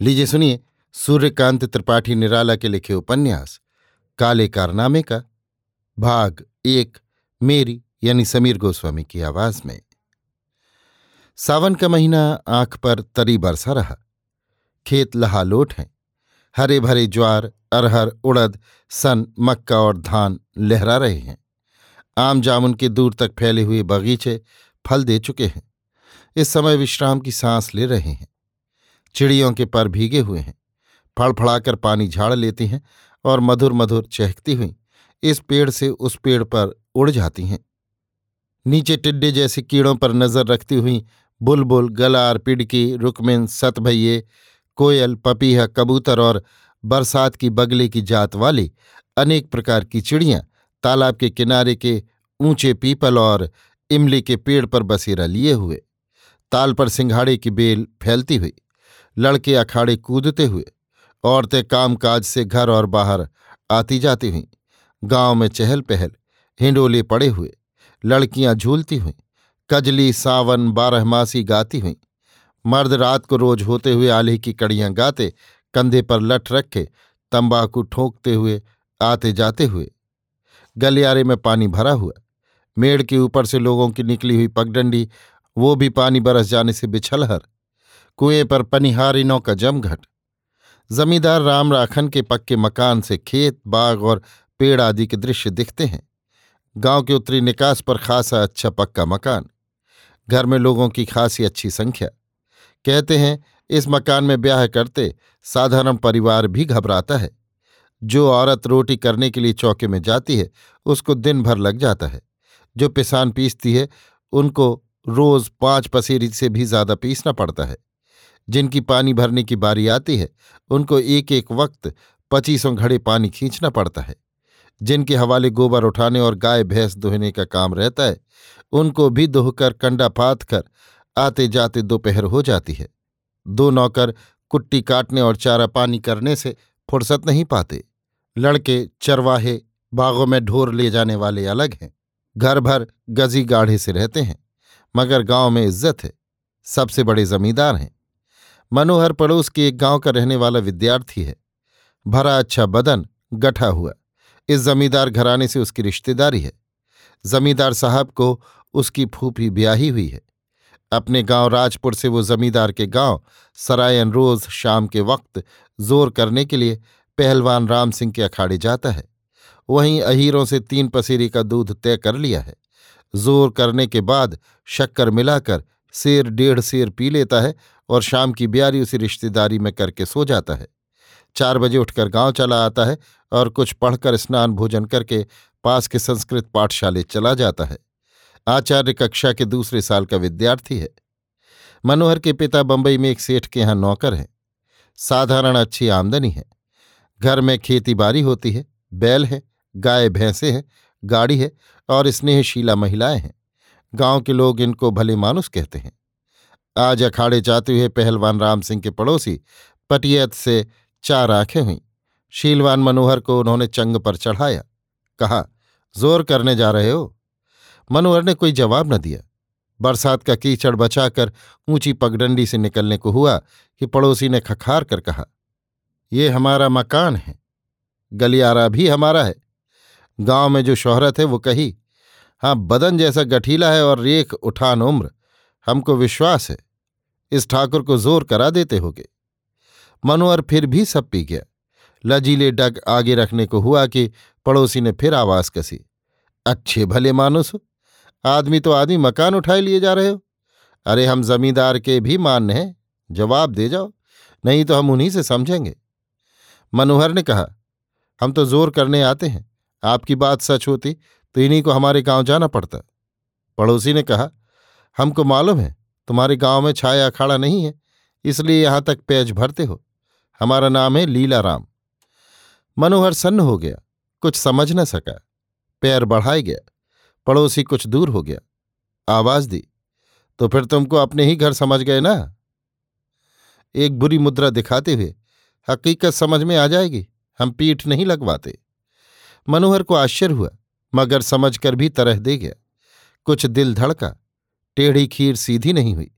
लीजिए सुनिए, सूर्यकांत त्रिपाठी निराला के लिखे उपन्यास, काले कारनामे का, भाग एक, मेरी यानी समीर गोस्वामी की आवाज़ में। सावन का महीना आँख पर तरी बरसा रहा। खेत लहालोट हैं। हरे भरे ज्वार, अरहर, उड़द, सन, मक्का और धान लहरा रहे हैं। आम जामुन के दूर तक फैले हुए बगीचे फल दे चुके हैं। इस समय विश्राम की सांस ले रहे हैं। चिड़ियों के पर भीगे हुए हैं। फड़फड़ाकर पानी झाड़ लेती हैं और मधुर मधुर चहकती हुई इस पेड़ से उस पेड़ पर उड़ जाती हैं। नीचे टिड्डे जैसे कीड़ों पर नज़र रखती हुई बुलबुल, गलार, पिड़की, रुकमिन, सतभैये, कोयल, पपीहा, कबूतर और बरसात की बगले की जात वाली अनेक प्रकार की चिड़ियाँ तालाब के किनारे के ऊँचे पीपल और इमली के पेड़ पर बसेरा लिए हुए। ताल पर सिंघाड़े की बेल फैलती हुई लड़के अखाड़े कूदते हुए औरतें कामकाज से घर और बाहर आती जाती हुई। गाँव में चहल पहल हिंडोले पड़े हुए, लड़कियाँ झूलती हुई, कजली, सावन, बारहमासी गाती हुई। मर्द रात को रोज होते हुए आल्हे की कड़ियाँ गाते, कंधे पर लठ रखे, तंबाकू ठोंकते हुए आते जाते हुए। गलियारे में पानी भरा हुआ, मेड़ के ऊपर से लोगों की निकली हुई पगडंडी, वो भी पानी बरस जाने से बिछलहर। कुएँ पर पनिहारिनों का जमघट जमींदार राम राखन के पक्के मकान से खेत, बाग और पेड़ आदि के दृश्य दिखते हैं। गाँव के उत्तरी निकास पर खासा अच्छा पक्का मकान। घर में लोगों की खासी अच्छी संख्या। कहते हैं, इस मकान में ब्याह करते साधारण परिवार भी घबराता है। जो औरत रोटी करने के लिए चौके में जाती है, उसको दिन भर लग जाता है। जो पिसान पीसती है, उनको रोज पाँच पसेरी से भी ज़्यादा पीसना पड़ता है। जिनकी पानी भरने की बारी आती है, उनको एक एक वक्त पच्चीसों घड़े पानी खींचना पड़ता है। जिनके हवाले गोबर उठाने और गाय भैंस दोहने का काम रहता है, उनको भी दोहकर कंडा पात कर आते जाते दोपहर हो जाती है। दो नौकर कुट्टी काटने और चारा पानी करने से फुर्सत नहीं पाते। लड़के चरवाहे बागों में ढोर ले जाने वाले अलग हैं। घर भर गजी गाढ़े से रहते हैं, मगर गाँव में इज़्ज़त है। सबसे बड़े जमींदार हैं। मनोहर पड़ोस के एक गाँव का रहने वाला विद्यार्थी है। भरा अच्छा बदन, गठा हुआ। इस जमींदार घराने से उसकी रिश्तेदारी है। जमींदार साहब को उसकी फूफी ब्याही हुई है। अपने गाँव राजपुर से वो जमींदार के गाँव सरायन रोज शाम के वक्त ज़ोर करने के लिए पहलवान राम सिंह के अखाड़े जाता है। वहीं अहीरों से तीन पसेरी का दूध तय कर लिया है। ज़ोर करने के बाद शक्कर मिलाकर शेर डेढ़ शेर पी लेता है और शाम की ब्यारी उसी रिश्तेदारी में करके सो जाता है। चार बजे उठकर गाँव चला आता है और कुछ पढ़कर स्नान भोजन करके पास के संस्कृत पाठशाले चला जाता है। आचार्य कक्षा के दूसरे साल का विद्यार्थी है। मनोहर के पिता बंबई में एक सेठ के यहाँ नौकर हैं। साधारण अच्छी आमदनी है। घर में खेती बाड़ी होती है, बैल है, गाय, भैंसे हैं, गाड़ी है और स्नेहशीला महिलाएँ हैं। गाँव के लोग इनको भले मानुस कहते हैं। आज अखाड़े जाते हुए पहलवान राम सिंह के पड़ोसी पटियत से चार आँखें हुईं। शीलवान मनोहर को उन्होंने चंग पर चढ़ाया। कहा, ज़ोर करने जा रहे हो? मनोहर ने कोई जवाब न दिया। बरसात का कीचड़ बचाकर ऊँची पगडंडी से निकलने को हुआ कि पड़ोसी ने खखार कर कहा, ये हमारा मकान है। गलियारा भी हमारा है। गाँव में जो शोहरत है वो कही हाँ बदन जैसा गठीला है और रेख उठान उम्र। हमको विश्वास है। इस ठाकुर को ज़ोर करा देते होगे। मनोहर फिर भी सब पी गया। लजीले डग आगे रखने को हुआ कि पड़ोसी ने फिर आवाज़ कसी। अच्छे भले मानुस आदमी तो आदमी मकान उठाए लिए जा रहे हो। अरे, हम जमींदार के भी मान्य हैं। जवाब दे जाओ। नहीं तो हम उन्हीं से समझेंगे। मनोहर ने कहा, हम तो ज़ोर करने आते हैं। आपकी बात सच होती। तो इन्हीं को हमारे गाँव जाना पड़ता पड़ोसी ने कहा, हमको मालूम है, तुम्हारे गाँव में छाया अखाड़ा नहीं है, इसलिए यहाँ तक पैज भरते हो। हमारा नाम है लीला राम मनोहर सन्न हो गया, कुछ समझ न सका। पैर बढ़ाए गया, पड़ोसी कुछ दूर हो गया। आवाज़ दी तो फिर तुमको अपने ही घर समझ गए ना? एक बुरी मुद्रा दिखाते हुए, हकीकत समझ में आ जाएगी, हम पीठ नहीं लगवाते। मनोहर को आश्चर्य हुआ मगर समझकर भी तरह दे गया। कुछ दिल धड़का। टेढ़ी खीर सीधी नहीं हुई।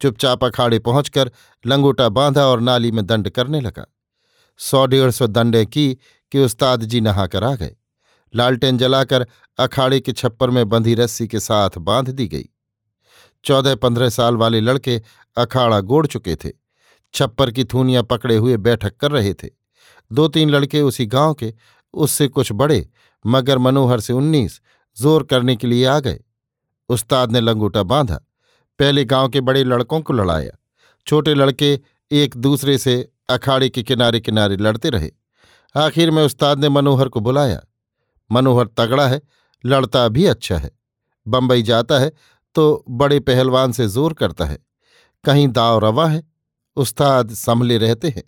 चुपचाप अखाड़े पहुंचकर लंगोटा बांधा और नाली में दंड करने लगा। सौ डेढ़ सौ दंडे की कि उस्ताद जी नहाकर आ गए। लालटेन जलाकर अखाड़े के छप्पर में बंधी रस्सी के साथ बाँध दी गई। चौदह पंद्रह साल वाले लड़के अखाड़ा गोड़ चुके थे। छप्पर की थूनियाँ पकड़े हुए बैठक कर रहे थे। दो तीन लड़के उसी गाँव के, उससे कुछ बड़े मगर मनोहर से उन्नीस ज़ोर करने के लिए आ गए। उस्ताद ने लंगूटा बांधा। पहले गाँव के बड़े लड़कों को लड़ाया। छोटे लड़के एक दूसरे से अखाड़े के किनारे किनारे लड़ते रहे। आखिर में उस्ताद ने मनोहर को बुलाया। मनोहर तगड़ा है, लड़ता भी अच्छा है। बंबई जाता है तो बड़े पहलवान से ज़ोर करता है। कहीं दाव रवा है, उस्ताद संभले रहते हैं।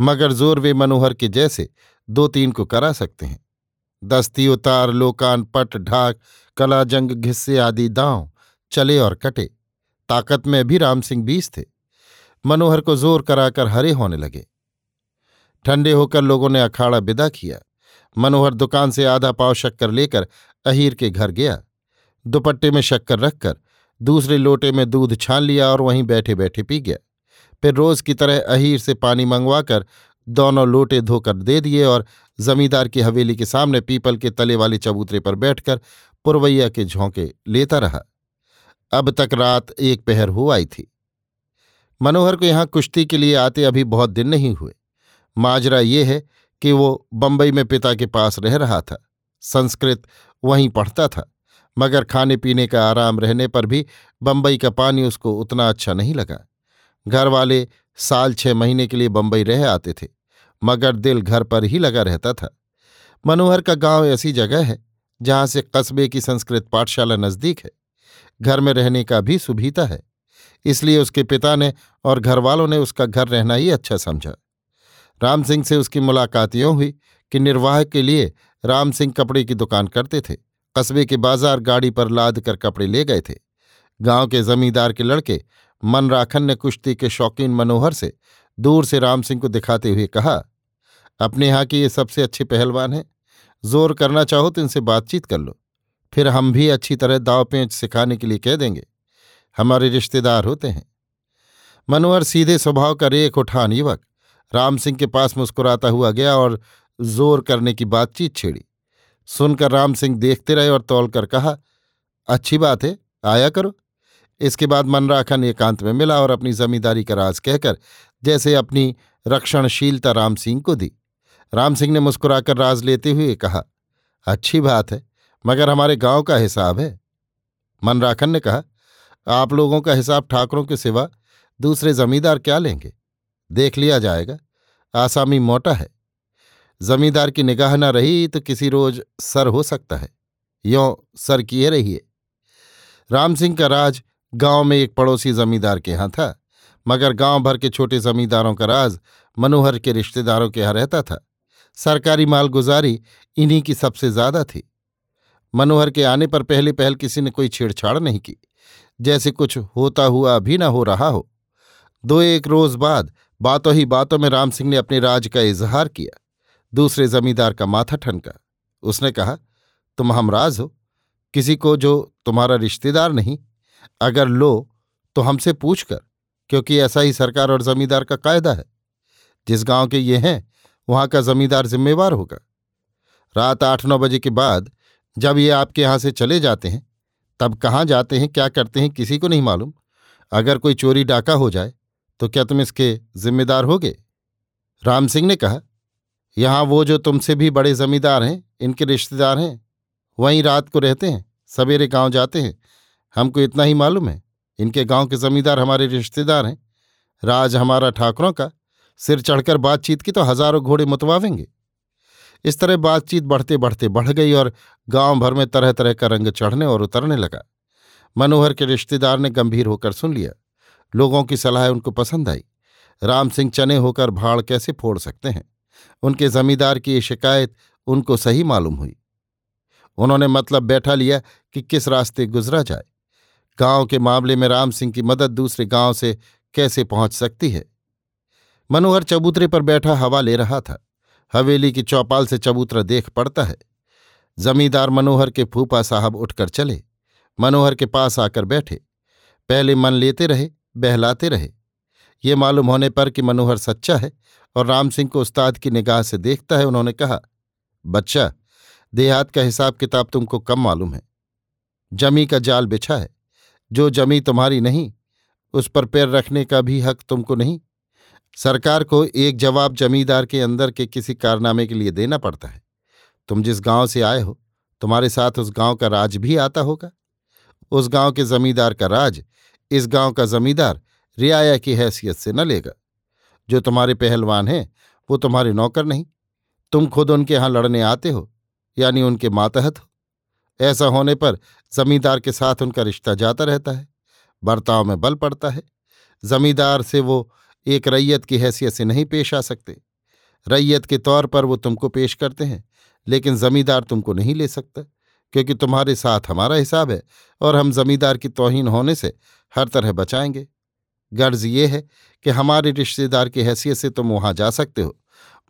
मगर ज़ोर वे मनोहर के जैसे दो तीन को करा सकते हैं। दस्ती उतार, लोकान पट ढाक, कला जंग घिस्से आदि दांव चले और कटे। ताकत में भी राम सिंह बीस थे। मनोहर को ज़ोर कराकर हरे होने लगे। ठंडे होकर लोगों ने अखाड़ा विदा किया। मनोहर दुकान से आधा पाव शक्कर लेकर अहीर के घर गया। दुपट्टे में शक्कर रखकर दूसरे लोटे में दूध छान लिया और वहीं बैठे बैठे पी गया। फिर रोज की तरह अहीर से पानी मंगवाकर दोनों लोटे धोकर दे दिए और जमींदार की हवेली के सामने पीपल के तले वाले चबूतरे पर बैठकर पुरवैया के झोंके लेता रहा। अब तक रात एक पहर हो आई थी। मनोहर को यहाँ कुश्ती के लिए आते अभी बहुत दिन नहीं हुए। माजरा ये है कि वो बंबई में पिता के पास रह रहा था। संस्कृत वहीं पढ़ता था, मगर खाने पीने का आराम रहने पर भी बंबई का पानी उसको उतना अच्छा नहीं लगा। घर वाले साल छह महीने के लिए बंबई रह आते थे। मगर दिल घर पर ही लगा रहता था। मनोहर का गाँव ऐसी जगह है, जहाँ से कस्बे की संस्कृत पाठशाला नज़दीक है। घर में रहने का भी सुभीता है, इसलिए उसके पिता ने और घरवालों ने उसका घर रहना ही अच्छा समझा। राम सिंह से उसकी मुलाकात यों हुई कि निर्वाह के लिए राम सिंह कपड़े की दुकान करते थे। कस्बे के बाज़ार गाड़ी पर लाद कर कपड़े ले गए थे। गाँव के जमींदार के लड़के मनराखन ने कुश्ती के शौकीन मनोहर से दूर से राम सिंह को दिखाते हुए कहा अपने यहाँ के ये सबसे अच्छे पहलवान हैं। ज़ोर करना चाहो तो इनसे बातचीत कर लो। फिर हम भी अच्छी तरह दाव पेंच सिखाने के लिए कह देंगे। हमारे रिश्तेदार होते हैं। मनोहर सीधे स्वभाव का रेख उठान युवक, राम सिंह के पास मुस्कुराता हुआ गया और ज़ोर करने की बातचीत छेड़ी। सुनकर राम सिंह देखते रहे और तोल कर कहा, अच्छी बात है, आया करो। इसके बाद मनराखन एकांत में मिला और अपनी जमींदारी का राज कहकर जैसे अपनी रक्षणशीलता राम सिंह को दी। राम सिंह ने मुस्कुराकर राज लेते हुए कहा, अच्छी बात है, मगर हमारे गाँव का हिसाब है। मनराखन ने कहा, आप लोगों का हिसाब ठाकरों के सिवा दूसरे जमींदार क्या लेंगे? देख लिया जाएगा, आसामी मोटा है। जमींदार की निगाह न रही तो किसी रोज सर हो सकता है। यों सर किए रहिए। राम सिंह का राज गाँव में एक पड़ोसी जमींदार के यहाँ था, मगर गाँव भर के छोटे जमींदारों का राज मनोहर के रिश्तेदारों के यहाँ रहता था। सरकारी मालगुजारी इन्हीं की सबसे ज़्यादा थी। मनोहर के आने पर पहले पहल किसी ने कोई छेड़छाड़ नहीं की। जैसे कुछ होता हुआ भी न हो रहा हो। दो एक रोज बाद बातों ही बातों में राम सिंह ने अपने राज का इजहार किया। दूसरे जमींदार का माथा ठनका। उसने कहा, तुम हमराज हो। किसी को जो तुम्हारा रिश्तेदार नहीं, अगर लो तो हमसे पूछ कर क्योंकि ऐसा ही सरकार और जमींदार का कायदा है। जिस गाँव के ये हैं वहाँ का जमींदार जिम्मेवार होगा। रात आठ नौ बजे के बाद जब ये आपके यहाँ से चले जाते हैं, तब कहाँ जाते हैं, क्या करते हैं, किसी को नहीं मालूम। अगर कोई चोरी डाका हो जाए तो क्या तुम इसके जिम्मेदार होगे? राम सिंह ने कहा, यहाँ वो जो तुमसे भी बड़े जमींदार हैं, इनके रिश्तेदार हैं, वहीं रात को रहते हैं, सवेरे गाँव जाते हैं। हमको इतना ही मालूम है, इनके गाँव के जमींदार हमारे रिश्तेदार हैं। राज हमारा ठाकुरों का सिर चढ़कर बातचीत की तो हज़ारों घोड़े मुतवावेंगे। इस तरह बातचीत बढ़ते बढ़ते बढ़ गई और गाँव भर में तरह तरह का रंग चढ़ने और उतरने लगा। मनोहर के रिश्तेदार ने गंभीर होकर सुन लिया। लोगों की सलाह उनको पसंद आई। राम सिंह चने होकर भाड़ कैसे फोड़ सकते हैं? उनके जमींदार की ये शिकायत उनको सही मालूम हुई। उन्होंने मतलब बैठा लिया कि किस रास्ते गुजरा जाए। गाँव के मामले में राम सिंह की मदद दूसरे गाँव से कैसे पहुँच सकती है? मनोहर चबूतरे पर बैठा हवा ले रहा था। हवेली की चौपाल से चबूतरा देख पड़ता है। जमींदार मनोहर के फूफा साहब उठकर चले। मनोहर के पास आकर बैठे। पहले मन लेते रहे, बहलाते रहे। ये मालूम होने पर कि मनोहर सच्चा है और राम सिंह को उस्ताद की निगाह से देखता है, उन्होंने कहा, बच्चा, देहात का हिसाब किताब तुमको कम मालूम है। जमी का जाल बिछा है। जो जमी तुम्हारी नहीं, उस पर पैर रखने का भी हक तुमको नहीं। सरकार को एक जवाब जमींदार के अंदर के किसी कारनामे के लिए देना पड़ता है। तुम जिस गाँव से आए हो, तुम्हारे साथ उस गाँव का राज भी आता होगा। उस गाँव के जमींदार का राज, इस गाँव का जमींदार रियाया की हैसियत से न लेगा। जो तुम्हारे पहलवान हैं, वो तुम्हारे नौकर नहीं। तुम खुद उनके यहाँ लड़ने आते हो, यानी उनके मातहत हो। ऐसा होने पर जमींदार के साथ उनका रिश्ता जाता रहता है, बर्ताव में बल पड़ता है। जमींदार से वो एक रैयत की हैसियत से नहीं पेश आ सकते। रैयत के तौर पर वो तुमको पेश करते हैं, लेकिन जमींदार तुमको नहीं ले सकता, क्योंकि तुम्हारे साथ हमारा हिसाब है और हम जमींदार की तोहिन होने से हर तरह बचाएँगे। गर्ज ये है कि हमारे रिश्तेदार की हैसियत से तुम वहाँ जा सकते हो,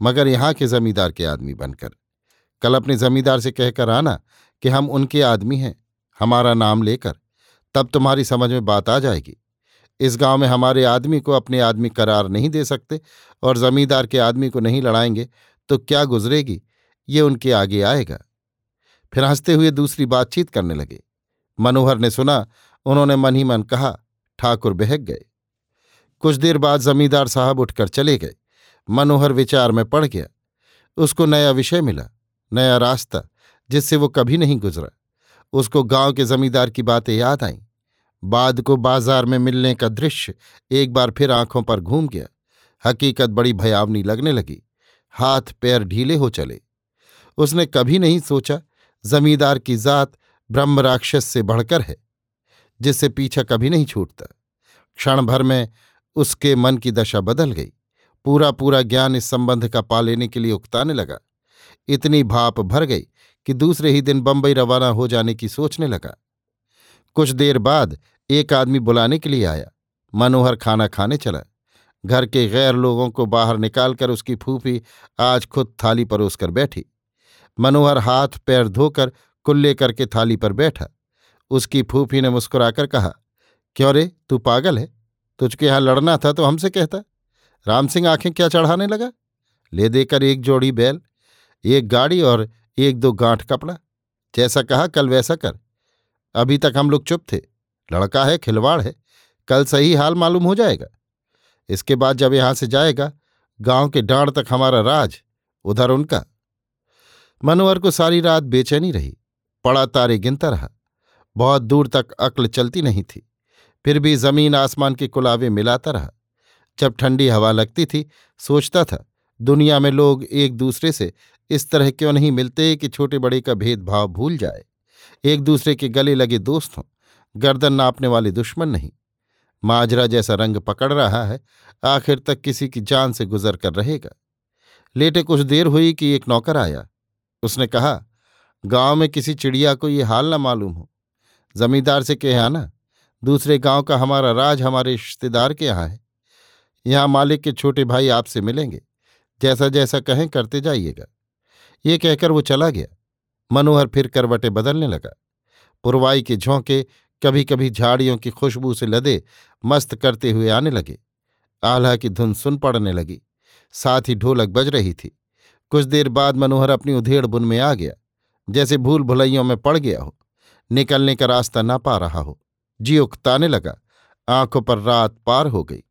मगर यहाँ के जमींदार के आदमी बनकर। कल अपने जमींदार से कहकर आना कि हम उनके आदमी हैं, हमारा नाम लेकर, तब तुम्हारी समझ में बात आ जाएगी। इस गाँव में हमारे आदमी को अपने आदमी करार नहीं दे सकते और जमींदार के आदमी को नहीं लड़ाएँगे तो क्या गुजरेगी? ये उनके आगे आएगा। फिर हँसते हुए दूसरी बातचीत करने लगे। मनोहर ने सुना, उन्होंने मन ही मन कहा, ठाकुर बहक गए। कुछ देर बाद जमींदार साहब उठकर चले गए। मनोहर विचार में पड़ गया। उसको नया विषय मिला, नया रास्ता, जिससे वो कभी नहीं गुजरा। उसको गाँव के जमींदार की बातें याद आईं। बाद को बाज़ार में मिलने का दृश्य एक बार फिर आँखों पर घूम गया। हकीकत बड़ी भयावनी लगने लगी। हाथ पैर ढीले हो चले। उसने कभी नहीं सोचा, जमींदार की जात ब्रह्म राक्षस से बढ़कर है, जिससे पीछा कभी नहीं छूटता। क्षण भर में उसके मन की दशा बदल गई। पूरा पूरा ज्ञान इस संबंध का पा लेने के लिए उकताने लगा। इतनी भाप भर गई कि दूसरे ही दिन बंबई रवाना हो जाने की सोचने लगा। कुछ देर बाद एक आदमी बुलाने के लिए आया। मनोहर खाना खाने चला। घर के गैर लोगों को बाहर निकालकर उसकी फूफी आज खुद थाली परोसकर बैठी। मनोहर हाथ पैर धोकर कुल्ले करके थाली पर बैठा। उसकी फूफी ने मुस्कुराकर कहा, क्यों रे, तू पागल है? तुझके यहाँ लड़ना था तो हमसे कहता। राम सिंह आँखें क्या चढ़ाने लगा? ले देकर एक जोड़ी बैल, एक गाड़ी और एक दो गांठ कपड़ा। जैसा कहा, कल वैसा कर। अभी तक हम लोग चुप थे। लड़का है, खिलवाड़ है। कल सही हाल मालूम हो जाएगा। इसके बाद जब यहाँ से जाएगा, गाँव के डांड तक हमारा राज, उधर उनका। मनोहर को सारी रात बेचैनी रही। पड़ा तारे गिनता रहा। बहुत दूर तक अक्ल चलती नहीं थी। फिर भी ज़मीन आसमान के कुलावे मिलाता रहा। जब ठंडी हवा लगती थी, सोचता था, दुनिया में लोग एक दूसरे से इस तरह क्यों नहीं मिलते कि छोटे बड़े का भेदभाव भूल जाए? एक दूसरे के गले लगे दोस्त हों। गर्दन नापने वाले दुश्मन नहीं। माजरा जैसा रंग पकड़ रहा है, आखिर तक किसी की जान से गुजर कर रहेगा। लेटे कुछ देर हुई कि एक नौकर आया। उसने कहा, गाँव में किसी चिड़िया को ये हाल ना मालूम हो। जमींदार से कहे आना, दूसरे गाँव का हमारा राज हमारे रिश्तेदार के यहाँ है। यहाँ मालिक के छोटे भाई आपसे मिलेंगे। जैसा जैसा कहें करते जाइएगा। ये कहकर वो चला गया। मनोहर फिर करवटें बदलने लगा। पुरवाई के झोंके कभी कभी झाड़ियों की खुशबू से लदे मस्त करते हुए आने लगे। आल्हा की धुन सुन पड़ने लगी। साथ ही ढोलक बज रही थी। कुछ देर बाद मनोहर अपनी उधेड़ बुन में आ गया, जैसे भूल भुलैयों में पड़ गया हो। निकलने का रास्ता ना पा रहा हो। जी उकताने लगा। आँखों पर रात पार हो गई।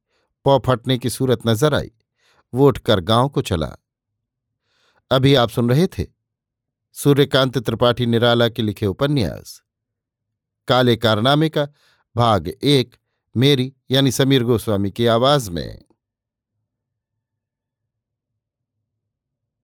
पौ फटने की सूरत नज़र आई। वो उठकर गाँव को चला। अभी आप सुन रहे थे? सूर्यकांत त्रिपाठी निराला के लिखे उपन्यास। काले कारनामे का भाग एक, मेरी यानी समीर गोस्वामी की आवाज़ में।